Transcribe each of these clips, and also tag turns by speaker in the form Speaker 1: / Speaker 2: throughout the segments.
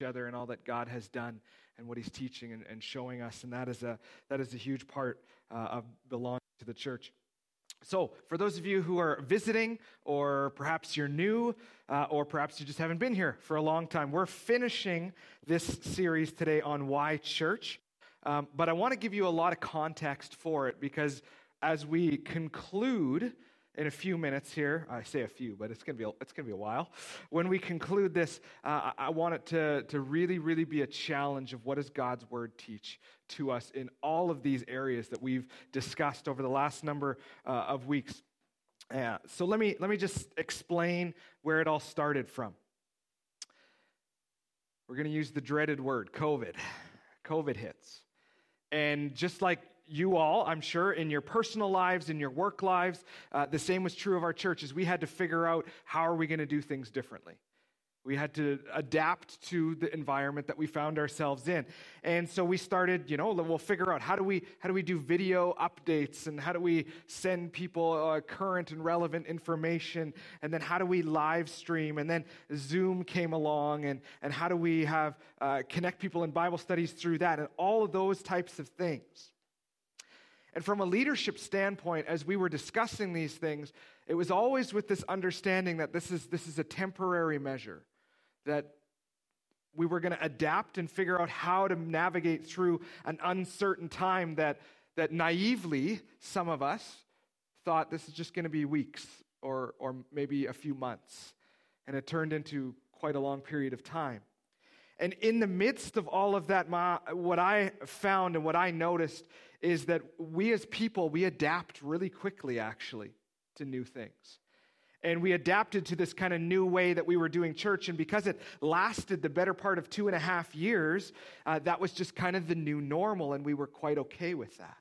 Speaker 1: each other and all that God has done and what He's teaching and, and showing us. And that is a, that is a huge part uh, of belonging to the church. So, for those of you who are visiting, or perhaps you're new, uh, or perhaps you just haven't been here for a long time, we're finishing this series today on why church. Um, but I want to give you a lot of context for it because as we conclude in a few minutes here. I say a few, but it's going to be a, it's going to be a while. When we conclude this, uh, I want it to, to really, really be a challenge of what does God's word teach to us in all of these areas that we've discussed over the last number uh, of weeks. Uh, so let me, let me just explain where it all started from. We're going to use the dreaded word, COVID. COVID hits. And just like you all, I'm sure, in your personal lives, in your work lives. Uh, the same was true of our churches. We had to figure out how are we going to do things differently. We had to adapt to the environment that we found ourselves in. And so we started, you know, we'll figure out how do we how do we do video updates and how do we send people uh, current and relevant information and then how do we live stream and then Zoom came along and and how do we have uh, connect people in Bible studies through that and all of those types of things. And from a leadership standpoint, as we were discussing these things, it was always with this understanding that this is, this is a temporary measure, that we were going to adapt and figure out how to navigate through an uncertain time that, that naively, some of us thought this is just going to be weeks or, or maybe a few months. And it turned into quite a long period of time. And in the midst of all of that, my, what I found and what I noticed is that we as people, we adapt really quickly, actually, to new things. And we adapted to this kind of new way that we were doing church. And because it lasted the better part of two and a half years, uh, that was just kind of the new normal, and we were quite okay with that.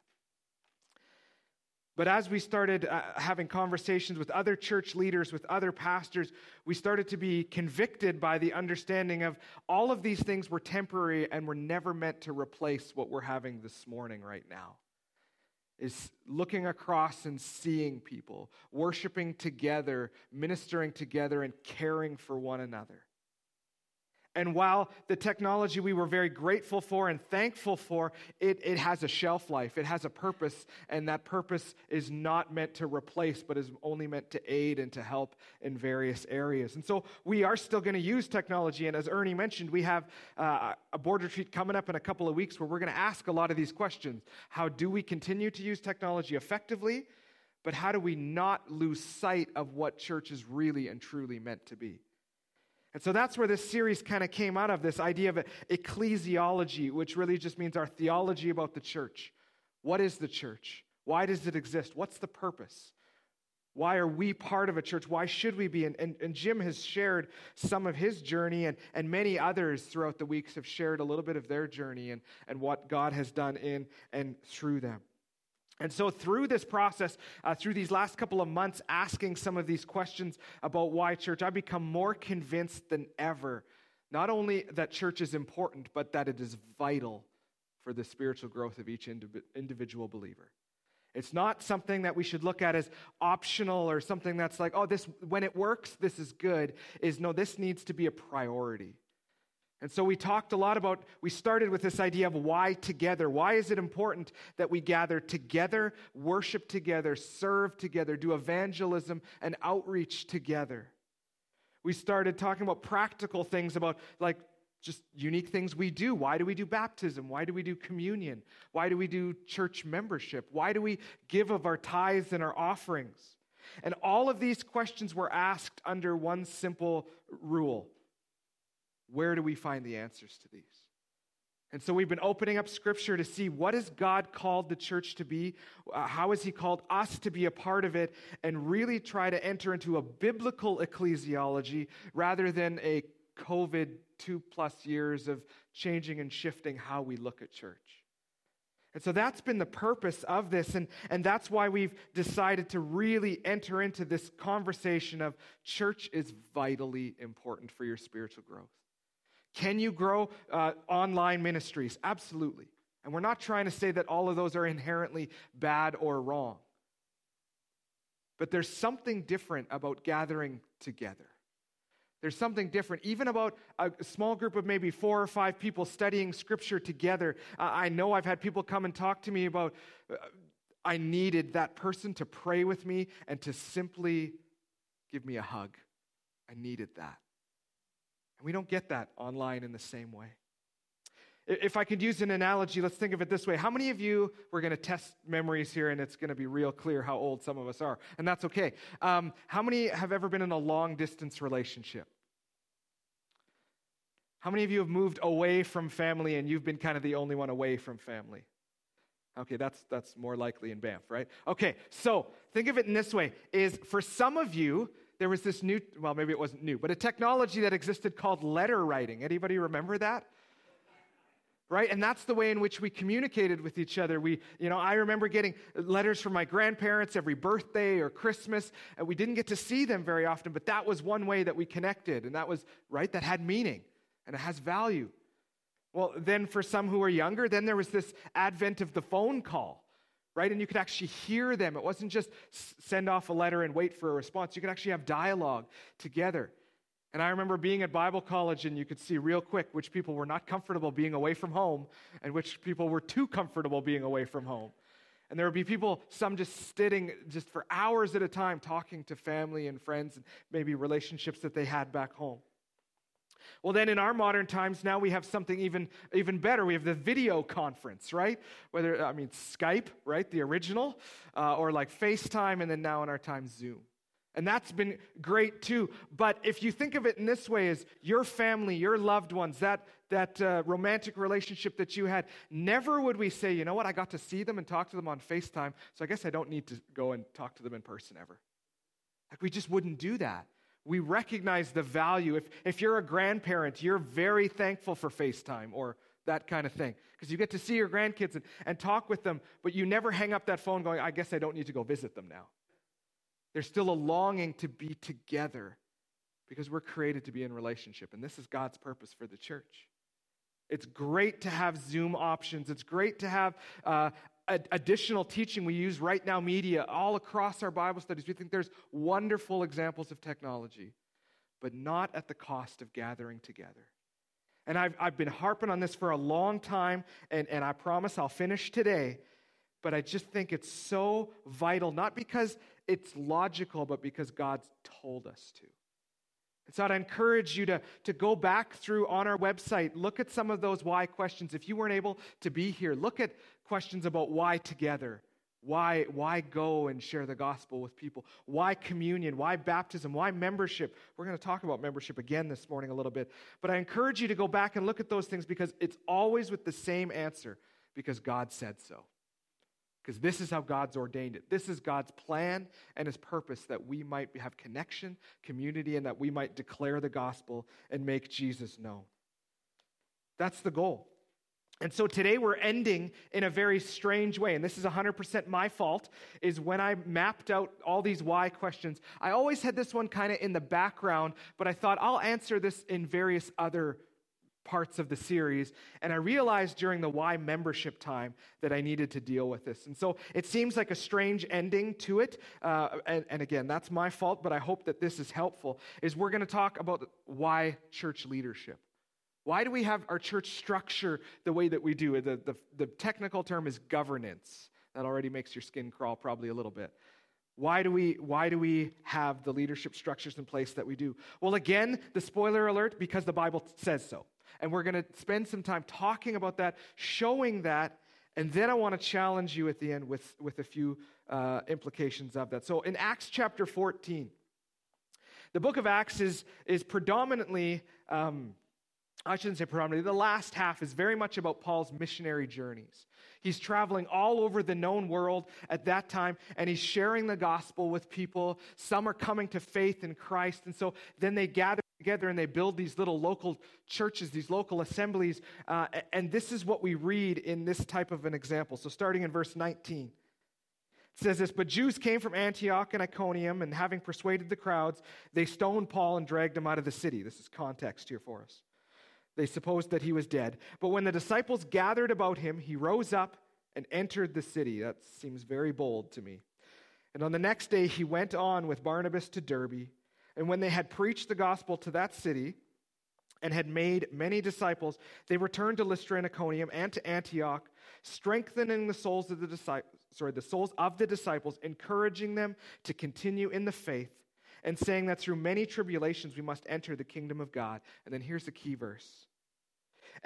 Speaker 1: But as we started uh, having conversations with other church leaders, with other pastors, we started to be convicted by the understanding of all of these things were temporary and were never meant to replace what we're having this morning right now. Is looking across and seeing people, worshiping together, ministering together, and caring for one another. And while the technology we were very grateful for and thankful for, it, it has a shelf life, it has a purpose, and that purpose is not meant to replace, but is only meant to aid and to help in various areas. And so we are still going to use technology. And as Ernie mentioned, we have uh, a board retreat coming up in a couple of weeks where we're going to ask a lot of these questions. How do we continue to use technology effectively? But how do we not lose sight of what church is really and truly meant to be? And so that's where this series kind of came out of this idea of ecclesiology, which really just means our theology about the church. What is the church? Why does it exist? What's the purpose? Why are we part of a church? Why should we be? And, and, and, Jim has shared some of his journey, and, and many others throughout the weeks have shared a little bit of their journey and, and what God has done in and through them. And so, through this process, uh, through these last couple of months, asking some of these questions about why church, I've become more convinced than ever, not only that church is important, but that it is vital for the spiritual growth of each individual believer. It's not something that we should look at as optional or something that's like, oh, this, when it works, this is good. Is no, this needs to be a priority. And so we talked a lot about, we started with this idea of why together. Why is it important that we gather together, worship together, serve together, do evangelism and outreach together? We started talking about practical things about like just unique things we do. Why do we do baptism? Why do we do communion? Why do we do church membership? Why do we give of our tithes and our offerings? And all of these questions were asked under one simple rule where do we find the answers to these? And so we've been opening up scripture to see what has God called the church to be? Uh, how has he called us to be a part of it? And really try to enter into a biblical ecclesiology rather than a COVID two plus years of changing and shifting how we look at church. And so that's been the purpose of this. And, and that's why we've decided to really enter into this conversation of church is vitally important for your spiritual growth. Can you grow uh, online ministries? Absolutely. And we're not trying to say that all of those are inherently bad or wrong. But there's something different about gathering together. There's something different, even about a small group of maybe four or five people studying scripture together. I know I've had people come and talk to me about uh, I needed that person to pray with me and to simply give me a hug. I needed that. And we don't get that online in the same way. If I could use an analogy, let's think of it this way. How many of you, we're going to test memories here and it's going to be real clear how old some of us are, and that's okay. Um, how many have ever been in a long distance relationship? How many of you have moved away from family and you've been kind of the only one away from family? Okay, that's, that's more likely in Banff, right? Okay, so think of it in this way is for some of you, there was this new, well, maybe it wasn't new, but a technology that existed called letter writing. Anybody remember that? right and that's the way in which we communicated with each other we you know i remember getting letters from my grandparents every birthday or christmas and we didn't get to see them very often but that was one way that we connected and that was right that had meaning and it has value well then for some who are younger then there was this advent of the phone call right and you could actually hear them it wasn't just send off a letter and wait for a response you could actually have dialogue together and I remember being at Bible college, and you could see real quick which people were not comfortable being away from home and which people were too comfortable being away from home. And there would be people, some just sitting just for hours at a time talking to family and friends and maybe relationships that they had back home. Well, then in our modern times, now we have something even, even better. We have the video conference, right? Whether, I mean, Skype, right? The original, uh, or like FaceTime, and then now in our time, Zoom. And that's been great too. But if you think of it in this way as your family, your loved ones, that, that uh, romantic relationship that you had, never would we say, you know what, I got to see them and talk to them on FaceTime, so I guess I don't need to go and talk to them in person ever. Like we just wouldn't do that. We recognize the value. If, if you're a grandparent, you're very thankful for FaceTime or that kind of thing because you get to see your grandkids and, and talk with them, but you never hang up that phone going, I guess I don't need to go visit them now. There's still a longing to be together because we're created to be in relationship, and this is God's purpose for the church. It's great to have Zoom options. It's great to have uh, additional teaching. We use Right Now Media all across our Bible studies. We think there's wonderful examples of technology, but not at the cost of gathering together. And I've, I've been harping on this for a long time, and, and I promise I'll finish today. But I just think it's so vital, not because it's logical, but because God's told us to. And so I'd encourage you to, to go back through on our website, look at some of those why questions. If you weren't able to be here, look at questions about why together. Why, why go and share the gospel with people? Why communion? Why baptism? Why membership? We're going to talk about membership again this morning a little bit. But I encourage you to go back and look at those things because it's always with the same answer because God said so because this is how God's ordained it. This is God's plan and his purpose that we might have connection, community, and that we might declare the gospel and make Jesus known. That's the goal. And so today we're ending in a very strange way, and this is 100% my fault, is when I mapped out all these why questions. I always had this one kind of in the background, but I thought I'll answer this in various other parts of the series. And I realized during the why membership time that I needed to deal with this. And so it seems like a strange ending to it. Uh, and, and again, that's my fault, but I hope that this is helpful. Is we're going to talk about why church leadership. Why do we have our church structure the way that we do? The, the, the technical term is governance. That already makes your skin crawl probably a little bit. Why do, we, why do we have the leadership structures in place that we do? Well, again, the spoiler alert, because the Bible says so. And we're going to spend some time talking about that, showing that, and then I want to challenge you at the end with, with a few uh, implications of that. So in Acts chapter 14, the book of Acts is, is predominantly, um, I shouldn't say predominantly, the last half is very much about Paul's missionary journeys. He's traveling all over the known world at that time, and he's sharing the gospel with people. Some are coming to faith in Christ, and so then they gather together and they build these little local churches, these local assemblies. Uh, and this is what we read in this type of an example. So, starting in verse 19. It says this, but Jews came from Antioch and Iconium, and having persuaded the crowds, they stoned Paul and dragged him out of the city. This is context here for us. They supposed that he was dead. But when the disciples gathered about him, he rose up and entered the city. That seems very bold to me. And on the next day, he went on with Barnabas to Derbe. And when they had preached the gospel to that city and had made many disciples, they returned to Lystra and Iconium and to Antioch, strengthening the souls of the disciples, sorry, the souls of the disciples, encouraging them to continue in the faith, and saying that through many tribulations we must enter the kingdom of God. And then here's the key verse.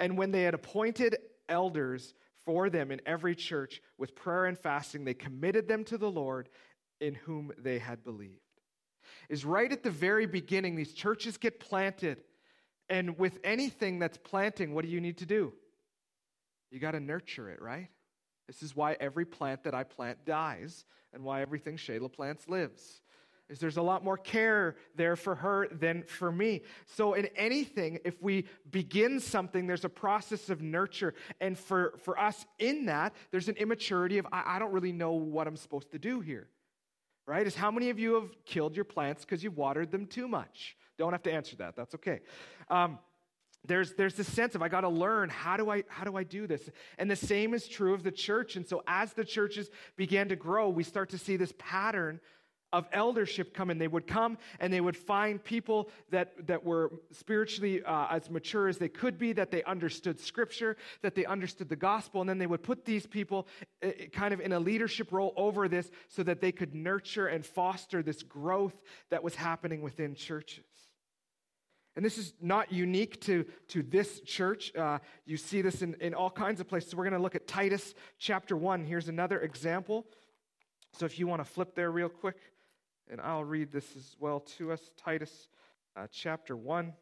Speaker 1: And when they had appointed elders for them in every church with prayer and fasting, they committed them to the Lord in whom they had believed. Is right at the very beginning, these churches get planted. And with anything that's planting, what do you need to do? You got to nurture it, right? This is why every plant that I plant dies and why everything Shayla plants lives. Is there's a lot more care there for her than for me. So in anything, if we begin something, there's a process of nurture. And for, for us in that, there's an immaturity of, I, I don't really know what I'm supposed to do here. Right? Is how many of you have killed your plants because you've watered them too much? Don't have to answer that. That's okay. Um, there's, there's this sense of I got to learn how do I how do I do this and the same is true of the church and so as the churches began to grow we start to see this pattern of eldership come. They would come and they would find people that, that were spiritually uh, as mature as they could be, that they understood scripture, that they understood the gospel, and then they would put these people uh, kind of in a leadership role over this so that they could nurture and foster this growth that was happening within churches. And this is not unique to, to this church. Uh, you see this in, in all kinds of places. So we're going to look at Titus chapter 1. Here's another example. So if you want to flip there real quick and I'll read this as well to us Titus uh, chapter 1.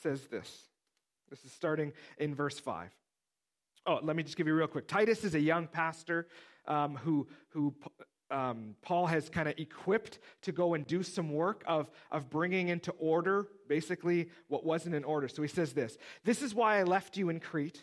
Speaker 1: says this. This is starting in verse 5. Oh, let me just give you real quick. Titus is a young pastor um, who, who um, Paul has kind of equipped to go and do some work of, of bringing into order basically what wasn't in order. So he says this This is why I left you in Crete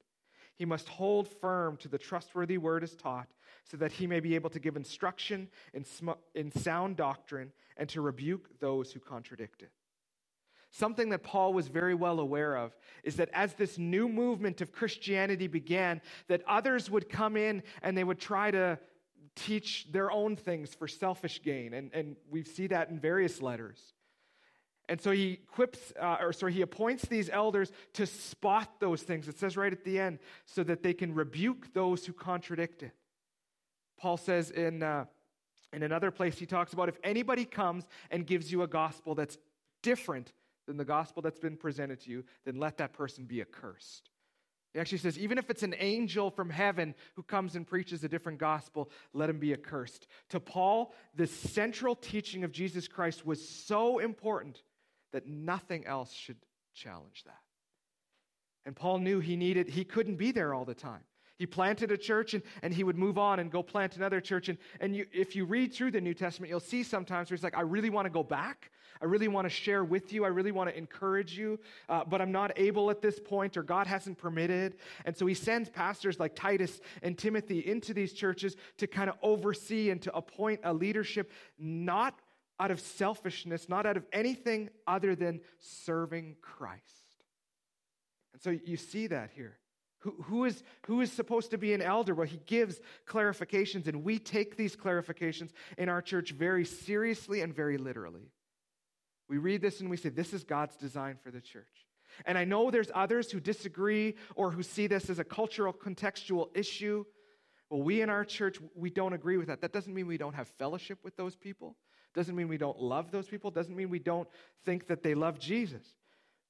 Speaker 1: He must hold firm to the trustworthy word as taught so that he may be able to give instruction in, sm- in sound doctrine and to rebuke those who contradict it. Something that Paul was very well aware of is that as this new movement of Christianity began, that others would come in and they would try to teach their own things for selfish gain. And, and we see that in various letters. And so he equips, uh, or sorry, he appoints these elders to spot those things. It says right at the end, so that they can rebuke those who contradict it. Paul says in, uh, in another place, he talks about if anybody comes and gives you a gospel that's different than the gospel that's been presented to you, then let that person be accursed. He actually says, even if it's an angel from heaven who comes and preaches a different gospel, let him be accursed. To Paul, the central teaching of Jesus Christ was so important that nothing else should challenge that. And Paul knew he needed, he couldn't be there all the time. He planted a church and, and he would move on and go plant another church. And, and you, if you read through the New Testament, you'll see sometimes where he's like, I really want to go back. I really want to share with you. I really want to encourage you, uh, but I'm not able at this point, or God hasn't permitted. And so he sends pastors like Titus and Timothy into these churches to kind of oversee and to appoint a leadership, not out of selfishness, not out of anything other than serving Christ. And so you see that here. Who, who, is, who is supposed to be an elder? Well, he gives clarifications, and we take these clarifications in our church very seriously and very literally. We read this and we say, This is God's design for the church. And I know there's others who disagree or who see this as a cultural, contextual issue. Well, we in our church, we don't agree with that. That doesn't mean we don't have fellowship with those people. Doesn't mean we don't love those people. Doesn't mean we don't think that they love Jesus.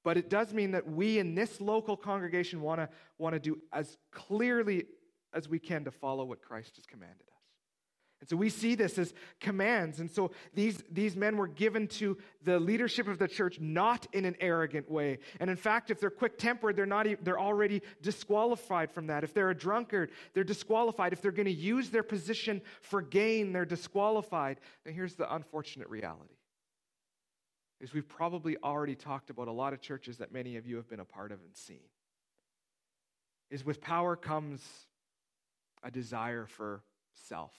Speaker 1: But it does mean that we in this local congregation want to want to do as clearly as we can to follow what Christ has commanded. And so we see this as commands. And so these, these men were given to the leadership of the church not in an arrogant way. And in fact, if they're quick tempered, they're, not, they're already disqualified from that. If they're a drunkard, they're disqualified. If they're going to use their position for gain, they're disqualified. And here's the unfortunate reality is we've probably already talked about a lot of churches that many of you have been a part of and seen. Is with power comes a desire for self.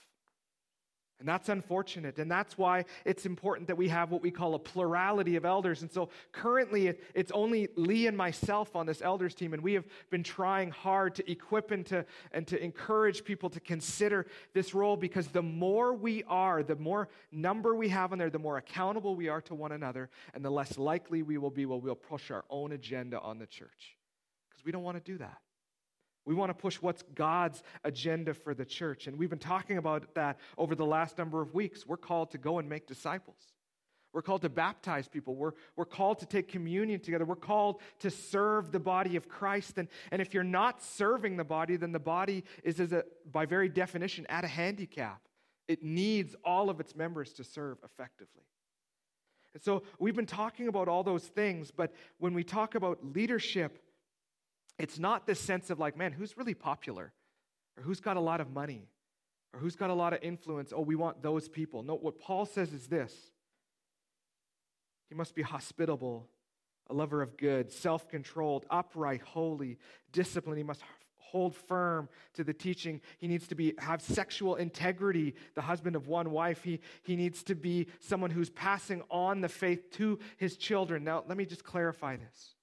Speaker 1: And that's unfortunate. And that's why it's important that we have what we call a plurality of elders. And so currently, it's only Lee and myself on this elders team. And we have been trying hard to equip and to, and to encourage people to consider this role because the more we are, the more number we have on there, the more accountable we are to one another, and the less likely we will be when we'll push our own agenda on the church. Because we don't want to do that. We want to push what's God's agenda for the church. And we've been talking about that over the last number of weeks. We're called to go and make disciples. We're called to baptize people. We're, we're called to take communion together. We're called to serve the body of Christ. And, and if you're not serving the body, then the body is, as a, by very definition, at a handicap. It needs all of its members to serve effectively. And so we've been talking about all those things, but when we talk about leadership, it's not this sense of like, man, who's really popular? Or who's got a lot of money? Or who's got a lot of influence? Oh, we want those people. No, what Paul says is this He must be hospitable, a lover of good, self controlled, upright, holy, disciplined. He must hold firm to the teaching. He needs to be have sexual integrity, the husband of one wife. He, he needs to be someone who's passing on the faith to his children. Now, let me just clarify this.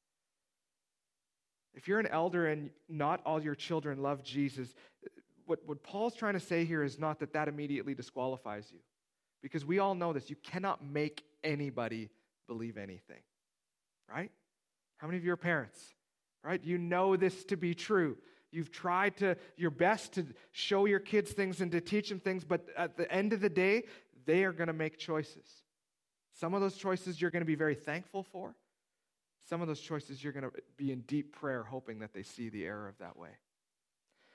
Speaker 1: If you're an elder and not all your children love Jesus, what, what Paul's trying to say here is not that that immediately disqualifies you. Because we all know this. You cannot make anybody believe anything, right? How many of you are parents, right? You know this to be true. You've tried to your best to show your kids things and to teach them things, but at the end of the day, they are going to make choices. Some of those choices you're going to be very thankful for, some of those choices you're going to be in deep prayer hoping that they see the error of that way.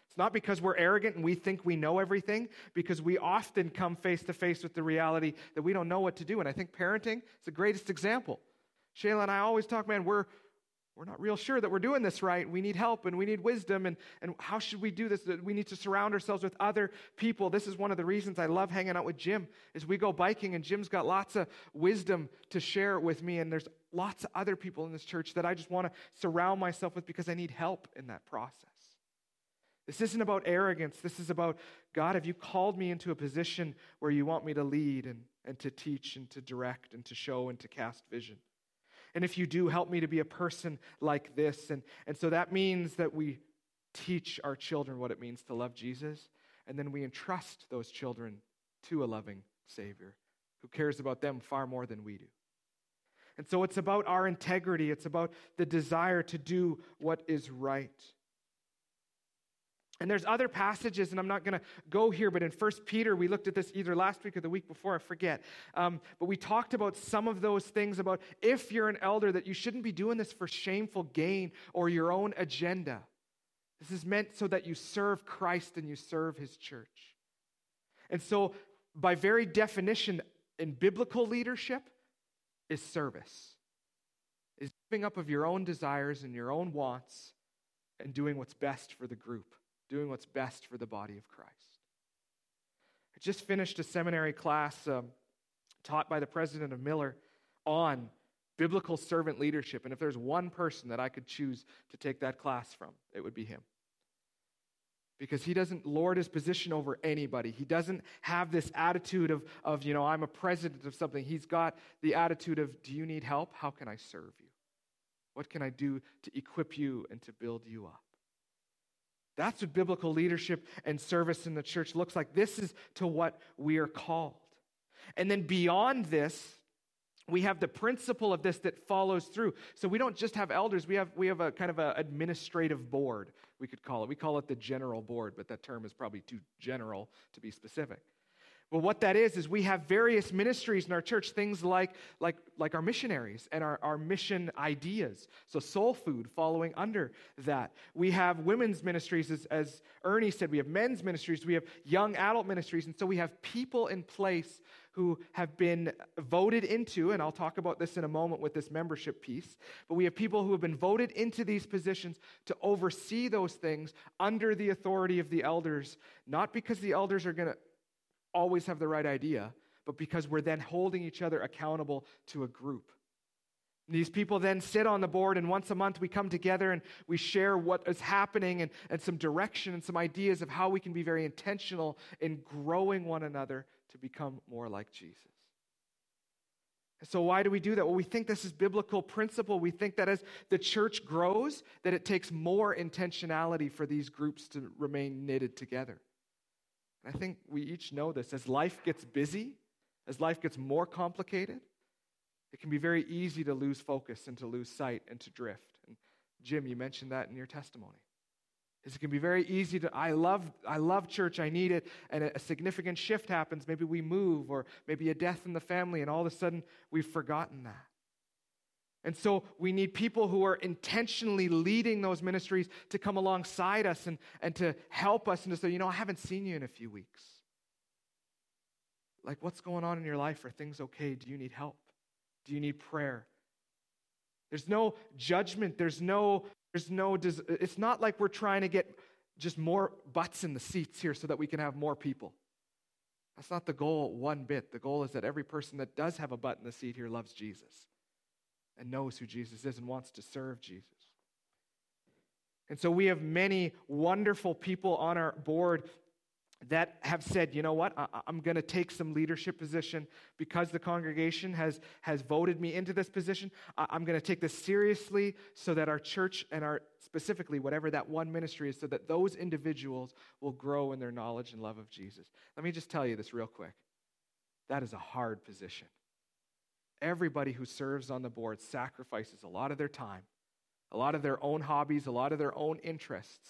Speaker 1: It's not because we're arrogant and we think we know everything, because we often come face to face with the reality that we don't know what to do. And I think parenting is the greatest example. Shayla and I always talk, man, we're, we're not real sure that we're doing this right. We need help and we need wisdom. And, and how should we do this? We need to surround ourselves with other people. This is one of the reasons I love hanging out with Jim is we go biking and Jim's got lots of wisdom to share with me. And there's lots of other people in this church that I just want to surround myself with because I need help in that process. This isn't about arrogance. This is about God, have you called me into a position where you want me to lead and, and to teach and to direct and to show and to cast vision? And if you do, help me to be a person like this. And, and so that means that we teach our children what it means to love Jesus, and then we entrust those children to a loving Savior who cares about them far more than we do. And so it's about our integrity, it's about the desire to do what is right. And there's other passages, and I'm not going to go here, but in 1 Peter, we looked at this either last week or the week before, I forget. Um, but we talked about some of those things about if you're an elder, that you shouldn't be doing this for shameful gain or your own agenda. This is meant so that you serve Christ and you serve his church. And so, by very definition, in biblical leadership, is service, is giving up of your own desires and your own wants and doing what's best for the group, doing what's best for the body of Christ. I just finished a seminary class um, taught by the president of Miller on biblical servant leadership. And if there's one person that I could choose to take that class from, it would be him because he doesn't lord his position over anybody. He doesn't have this attitude of, of, you know, I'm a president of something. He's got the attitude of, do you need help? How can I serve you? What can I do to equip you and to build you up? That's what biblical leadership and service in the church looks like. This is to what we are called. And then beyond this, we have the principle of this that follows through. So we don't just have elders, we have, we have a kind of an administrative board, we could call it. We call it the general board, but that term is probably too general to be specific. But what that is, is we have various ministries in our church, things like, like, like our missionaries and our, our mission ideas. So, soul food following under that. We have women's ministries, as, as Ernie said, we have men's ministries, we have young adult ministries. And so, we have people in place who have been voted into, and I'll talk about this in a moment with this membership piece, but we have people who have been voted into these positions to oversee those things under the authority of the elders, not because the elders are going to always have the right idea, but because we're then holding each other accountable to a group These people then sit on the board, and once a month we come together and we share what is happening and, and some direction and some ideas of how we can be very intentional in growing one another to become more like Jesus. So why do we do that? Well, we think this is biblical principle. We think that as the church grows, that it takes more intentionality for these groups to remain knitted together. I think we each know this. As life gets busy, as life gets more complicated, it can be very easy to lose focus and to lose sight and to drift. And Jim, you mentioned that in your testimony. It can be very easy to, I love, I love church, I need it, and a significant shift happens. Maybe we move, or maybe a death in the family, and all of a sudden we've forgotten that. And so we need people who are intentionally leading those ministries to come alongside us and, and to help us and to say, you know, I haven't seen you in a few weeks. Like, what's going on in your life? Are things okay? Do you need help? Do you need prayer? There's no judgment. There's no, there's no, it's not like we're trying to get just more butts in the seats here so that we can have more people. That's not the goal one bit. The goal is that every person that does have a butt in the seat here loves Jesus and knows who Jesus is and wants to serve Jesus. And so we have many wonderful people on our board that have said, you know what, I, am going to take some leadership position because the congregation has, has voted me into this position. I, I'm going to take this seriously so that our church and our, specifically, whatever that one ministry is, so that those individuals will grow in their knowledge and love of Jesus. Let me just tell you this real quick. That is a hard position. Everybody who serves on the board sacrifices a lot of their time, a lot of their own hobbies, a lot of their own interests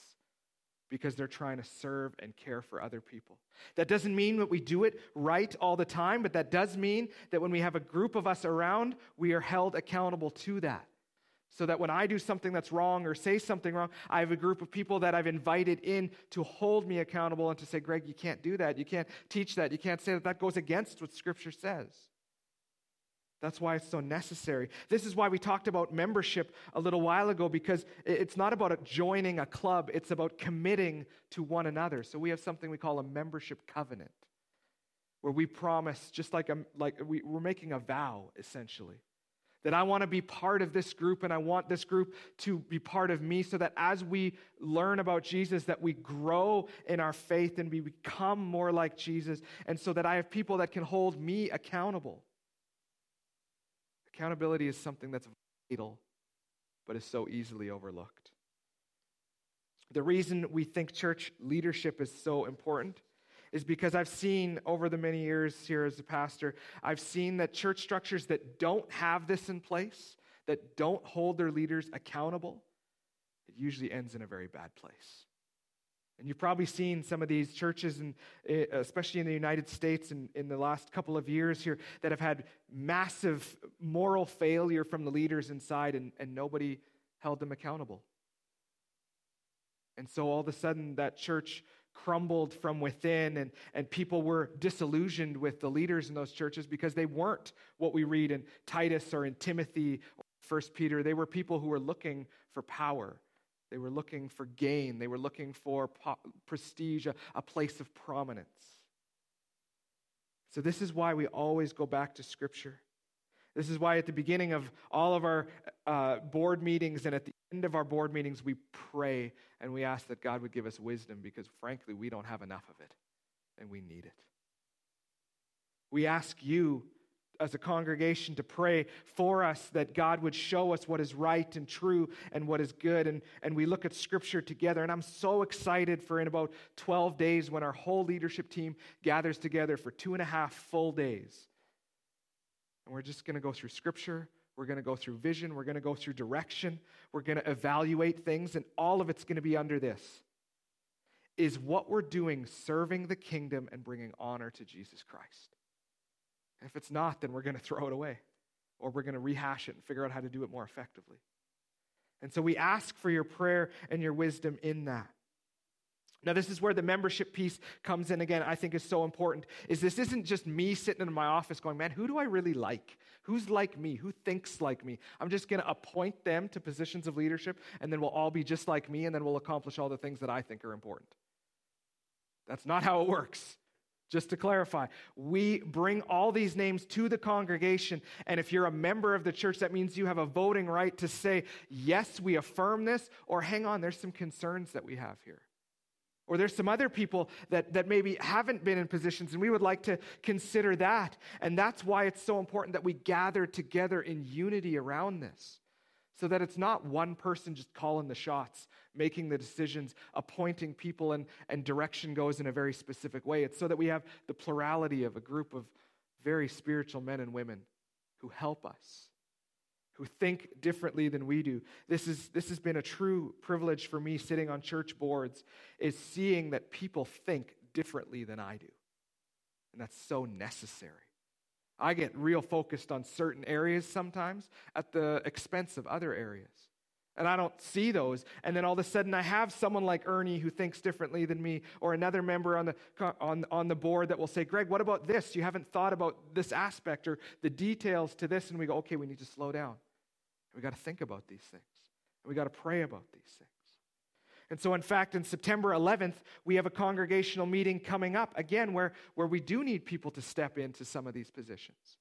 Speaker 1: because they're trying to serve and care for other people. That doesn't mean that we do it right all the time, but that does mean that when we have a group of us around, we are held accountable to that. So that when I do something that's wrong or say something wrong, I have a group of people that I've invited in to hold me accountable and to say, Greg, you can't do that. You can't teach that. You can't say that. That goes against what Scripture says. That's why it's so necessary. This is why we talked about membership a little while ago, because it's not about joining a club, it's about committing to one another. So we have something we call a membership covenant, where we promise, just like, a, like we, we're making a vow, essentially, that I want to be part of this group and I want this group to be part of me so that as we learn about Jesus, that we grow in our faith and we become more like Jesus, and so that I have people that can hold me accountable. Accountability is something that's vital, but is so easily overlooked. The reason we think church leadership is so important is because I've seen over the many years here as a pastor, I've seen that church structures that don't have this in place, that don't hold their leaders accountable, it usually ends in a very bad place. And you've probably seen some of these churches, and eh, especially in the United States in, in the last couple of years here, that have had massive moral failure from the leaders inside, and, and nobody held them accountable. And so all of a sudden, that church crumbled from within, and, and people were disillusioned with the leaders in those churches because they weren't what we read in Titus or in Timothy or First Peter. They were people who were looking for power. They were looking for gain. They were looking for po- prestige, a, a place of prominence. So, this is why we always go back to Scripture. This is why at the beginning of all of our uh, board meetings and at the end of our board meetings, we pray and we ask that God would give us wisdom because, frankly, we don't have enough of it and we need it. We ask you as a congregation to pray for us that God would show us what is right and true and what is good. And, and we look at scripture together. And I'm so excited for in about 12 days when our whole leadership team gathers together for two and a half full days. And we're just going to go through scripture. We're going to go through vision. We're going to go through direction. We're going to evaluate things. And all of it's going to be under this is what we're doing serving the kingdom and bringing honor to Jesus Christ. If it's not, then we're going to throw it away or we're going to rehash it and figure out how to do it more effectively. And so we ask for your prayer and your wisdom in that. Now, this is where the membership piece comes in again, I think is so important. Is this isn't just me sitting in my office going, man, who do I really like? Who's like me? Who thinks like me? I'm just going to appoint them to positions of leadership, and then we'll all be just like me, and then we'll accomplish all the things that I think are important. That's not how it works. Just to clarify, we bring all these names to the congregation. And if you're a member of the church, that means you have a voting right to say, yes, we affirm this, or hang on, there's some concerns that we have here. Or there's some other people that, that maybe haven't been in positions, and we would like to consider that. And that's why it's so important that we gather together in unity around this so that it's not one person just calling the shots, making the decisions, appointing people, and, and direction goes in a very specific way. It's so that we have the plurality of a group of very spiritual men and women who help us, who think differently than we do. This, is, this has been a true privilege for me sitting on church boards, is seeing that people think differently than I do. And that's so necessary. I get real focused on certain areas sometimes at the expense of other areas. And I don't see those. And then all of a sudden, I have someone like Ernie who thinks differently than me, or another member on the, on, on the board that will say, Greg, what about this? You haven't thought about this aspect or the details to this. And we go, okay, we need to slow down. We got to think about these things. We got to pray about these things. And so, in fact, in September 11th, we have a congregational meeting coming up again where, where we do need people to step into some of these positions.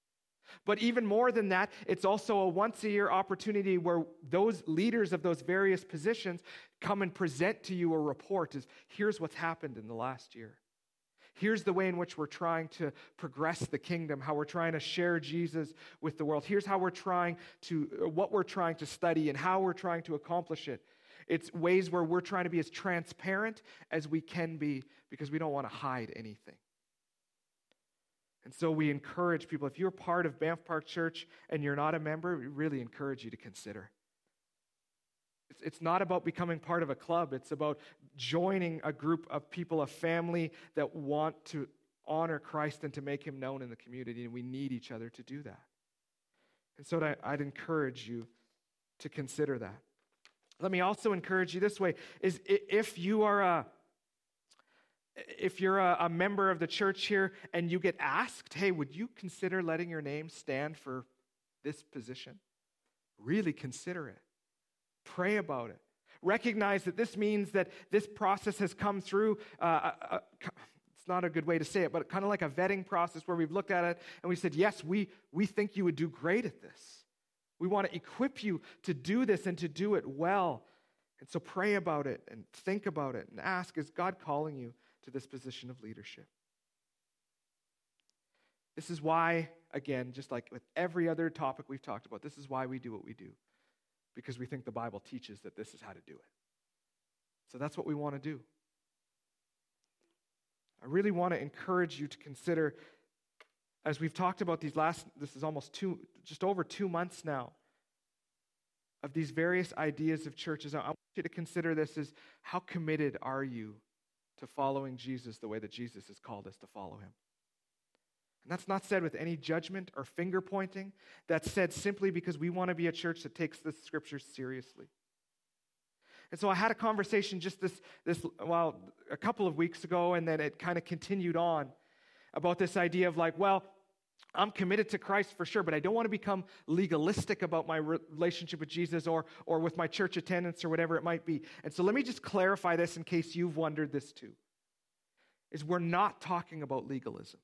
Speaker 1: But even more than that, it's also a once a year opportunity where those leaders of those various positions come and present to you a report is here's what's happened in the last year. Here's the way in which we're trying to progress the kingdom, how we're trying to share Jesus with the world. Here's how we're trying to, what we're trying to study and how we're trying to accomplish it. It's ways where we're trying to be as transparent as we can be because we don't want to hide anything. And so we encourage people if you're part of Banff Park Church and you're not a member, we really encourage you to consider. It's, it's not about becoming part of a club, it's about joining a group of people, a family that want to honor Christ and to make him known in the community. And we need each other to do that. And so I'd encourage you to consider that. Let me also encourage you this way is if you are a if you're a, a, member of the church here and you get asked, hey, would you consider letting your name stand for this position? Really consider it. Pray about it. Recognize that this means that this process has come through. Uh, a, uh, a, uh, it's not a good way to say it, but kind of like a vetting process where we've looked at it and we said, yes, we, we think you would do great at this. We want to equip you to do this and to do it well. And so pray about it and think about it and ask is God calling you to this position of leadership? This is why, again, just like with every other topic we've talked about, this is why we do what we do. Because we think the Bible teaches that this is how to do it. So that's what we want to do. I really want to encourage you to consider as we've talked about these last, this is almost two, just over two months now, of these various ideas of churches, I want you to consider this as how committed are you to following Jesus the way that Jesus has called us to follow him? And that's not said with any judgment or finger pointing. That's said simply because we want to be a church that takes the scriptures seriously. And so I had a conversation just this, this well, a couple of weeks ago, and then it kind of continued on about this idea of like, well, I'm committed to Christ for sure, but I don't want to become legalistic about my relationship with Jesus or, or with my church attendance or whatever it might be. And so let me just clarify this in case you've wondered this too. Is we're not talking about legalism.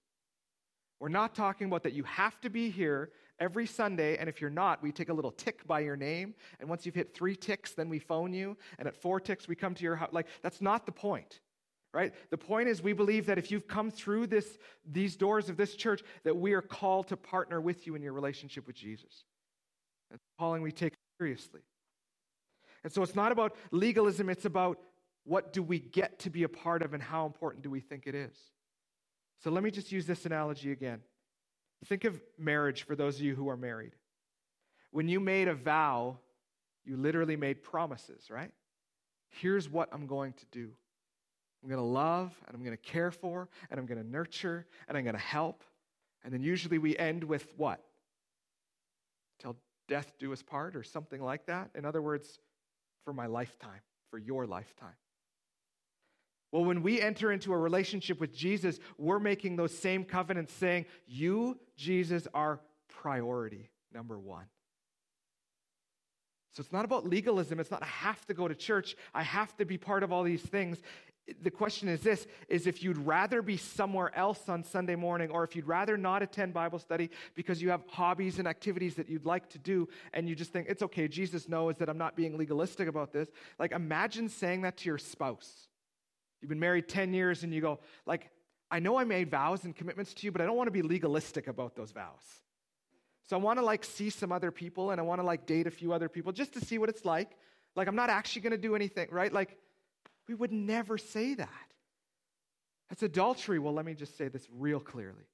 Speaker 1: We're not talking about that you have to be here every Sunday, and if you're not, we take a little tick by your name, and once you've hit three ticks, then we phone you, and at four ticks, we come to your house. Like, that's not the point right? The point is we believe that if you've come through this these doors of this church that we are called to partner with you in your relationship with jesus. And calling we take seriously. And so it's not about legalism it's about what do we get to be a part of and how important do we think it is. So let me just use this analogy again. Think of marriage for those of you who are married. When you made a vow you literally made promises right? Here's what i'm going to do I'm going to love and I'm going to care for and I'm going to nurture and I'm going to help. And then usually we end with what? Till death do us part or something like that. In other words, for my lifetime, for your lifetime. Well, when we enter into a relationship with Jesus, we're making those same covenants saying, You, Jesus, are priority number one. So it's not about legalism. It's not I have to go to church. I have to be part of all these things. The question is this is if you'd rather be somewhere else on Sunday morning or if you'd rather not attend Bible study because you have hobbies and activities that you'd like to do and you just think it's okay Jesus knows that I'm not being legalistic about this like imagine saying that to your spouse. You've been married 10 years and you go like I know I made vows and commitments to you but I don't want to be legalistic about those vows. So I want to like see some other people and I want to like date a few other people just to see what it's like. Like I'm not actually going to do anything right? Like we would never say that. That's adultery. Well, let me just say this real clearly.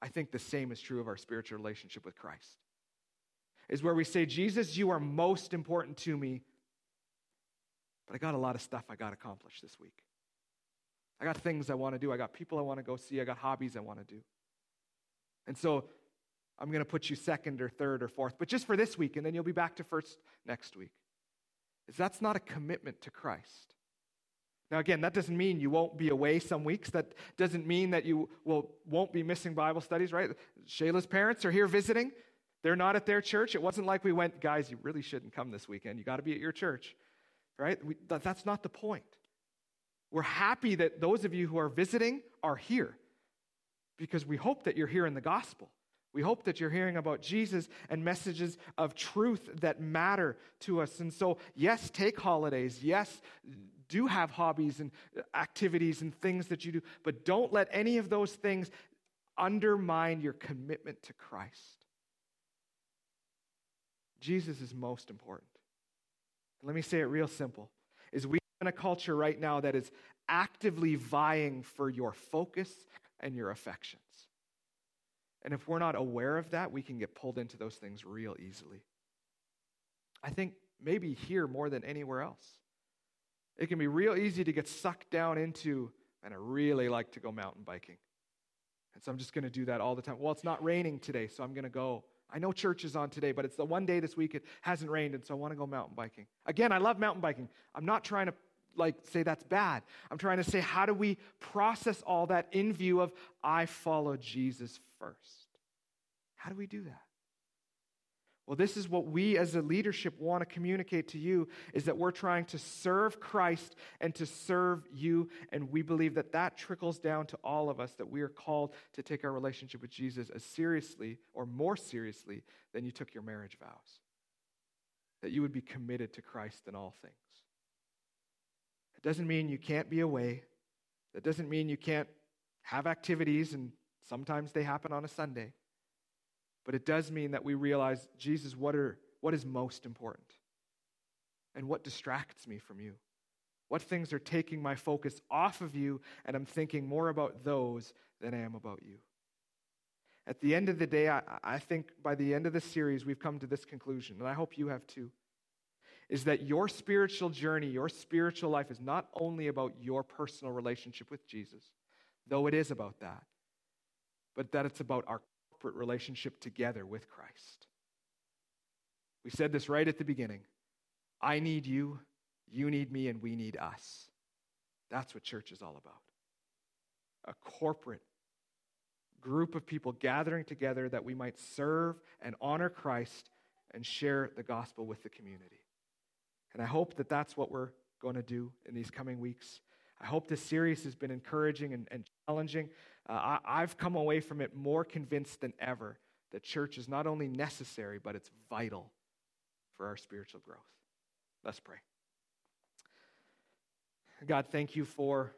Speaker 1: I think the same is true of our spiritual relationship with Christ. Is where we say, Jesus, you are most important to me, but I got a lot of stuff I got to accomplish this week. I got things I want to do. I got people I want to go see. I got hobbies I want to do. And so I'm going to put you second or third or fourth, but just for this week, and then you'll be back to first next week. Is that's not a commitment to Christ. Now, again, that doesn't mean you won't be away some weeks. That doesn't mean that you will, won't be missing Bible studies, right? Shayla's parents are here visiting. They're not at their church. It wasn't like we went, guys, you really shouldn't come this weekend. You got to be at your church, right? We, that, that's not the point. We're happy that those of you who are visiting are here because we hope that you're hearing the gospel. We hope that you're hearing about Jesus and messages of truth that matter to us. And so, yes, take holidays. Yes, do have hobbies and uh, activities and things that you do, but don't let any of those things undermine your commitment to Christ. Jesus is most important. Let me say it real simple. Is we in a culture right now that is actively vying for your focus and your affections. And if we're not aware of that, we can get pulled into those things real easily. I think maybe here more than anywhere else. It can be real easy to get sucked down into, and I really like to go mountain biking. And so I'm just going to do that all the time. Well, it's not raining today, so I'm going to go. I know church is on today, but it's the one day this week it hasn't rained, and so I want to go mountain biking. Again, I love mountain biking. I'm not trying to like say that's bad. I'm trying to say how do we process all that in view of I follow Jesus first? How do we do that? Well, this is what we as a leadership want to communicate to you is that we're trying to serve Christ and to serve you. And we believe that that trickles down to all of us, that we are called to take our relationship with Jesus as seriously or more seriously than you took your marriage vows. That you would be committed to Christ in all things. It doesn't mean you can't be away. That doesn't mean you can't have activities, and sometimes they happen on a Sunday. But it does mean that we realize, Jesus, what, are, what is most important? And what distracts me from you? What things are taking my focus off of you, and I'm thinking more about those than I am about you? At the end of the day, I, I think by the end of the series, we've come to this conclusion, and I hope you have too, is that your spiritual journey, your spiritual life is not only about your personal relationship with Jesus, though it is about that, but that it's about our corporate relationship together with Christ. We said this right at the beginning I need you, you need me, and we need us. That's what church is all about. A corporate group of people gathering together that we might serve and honor Christ and share the gospel with the community. And I hope that that's what we're going to do in these coming weeks. I hope this series has been encouraging and, and challenging. Uh, I, I've come away from it more convinced than ever that church is not only necessary, but it's vital for our spiritual growth. Let's pray. God, thank you for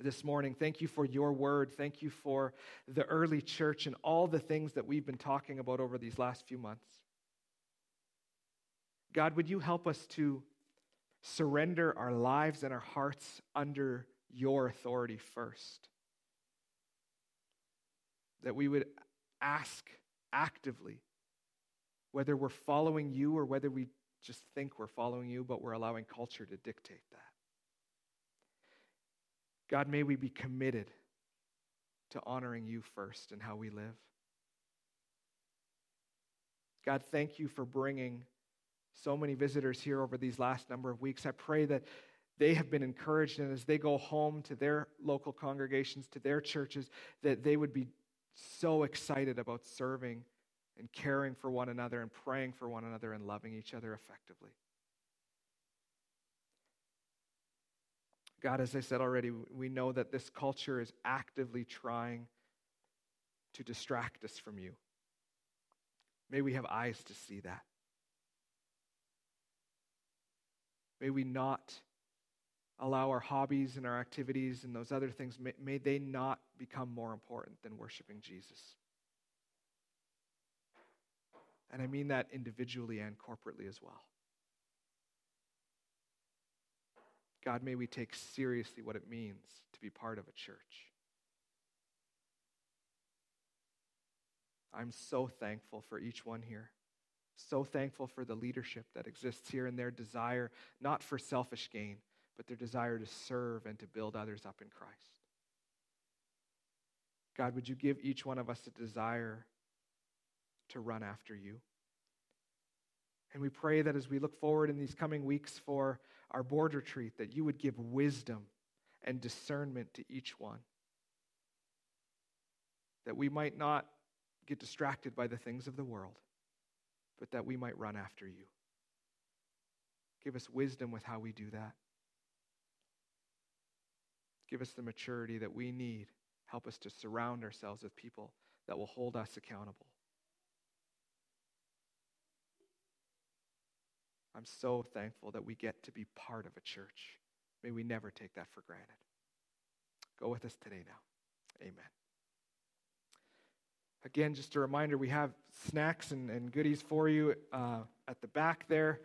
Speaker 1: this morning. Thank you for your word. Thank you for the early church and all the things that we've been talking about over these last few months. God, would you help us to surrender our lives and our hearts under your authority first? That we would ask actively whether we're following you or whether we just think we're following you, but we're allowing culture to dictate that. God, may we be committed to honoring you first in how we live. God, thank you for bringing so many visitors here over these last number of weeks. I pray that they have been encouraged, and as they go home to their local congregations, to their churches, that they would be so excited about serving and caring for one another and praying for one another and loving each other effectively. God, as I said already, we know that this culture is actively trying to distract us from you. May we have eyes to see that. May we not allow our hobbies and our activities and those other things, may, may they not become more important than worshiping Jesus. And I mean that individually and corporately as well. God, may we take seriously what it means to be part of a church. I'm so thankful for each one here. So thankful for the leadership that exists here and their desire, not for selfish gain, but their desire to serve and to build others up in Christ. God, would you give each one of us a desire to run after you? And we pray that as we look forward in these coming weeks for our board retreat, that you would give wisdom and discernment to each one. That we might not get distracted by the things of the world, but that we might run after you. Give us wisdom with how we do that. Give us the maturity that we need. Help us to surround ourselves with people that will hold us accountable. I'm so thankful that we get to be part of a church. May we never take that for granted. Go with us today now. Amen. Again, just a reminder we have snacks and, and goodies for you uh, at the back there.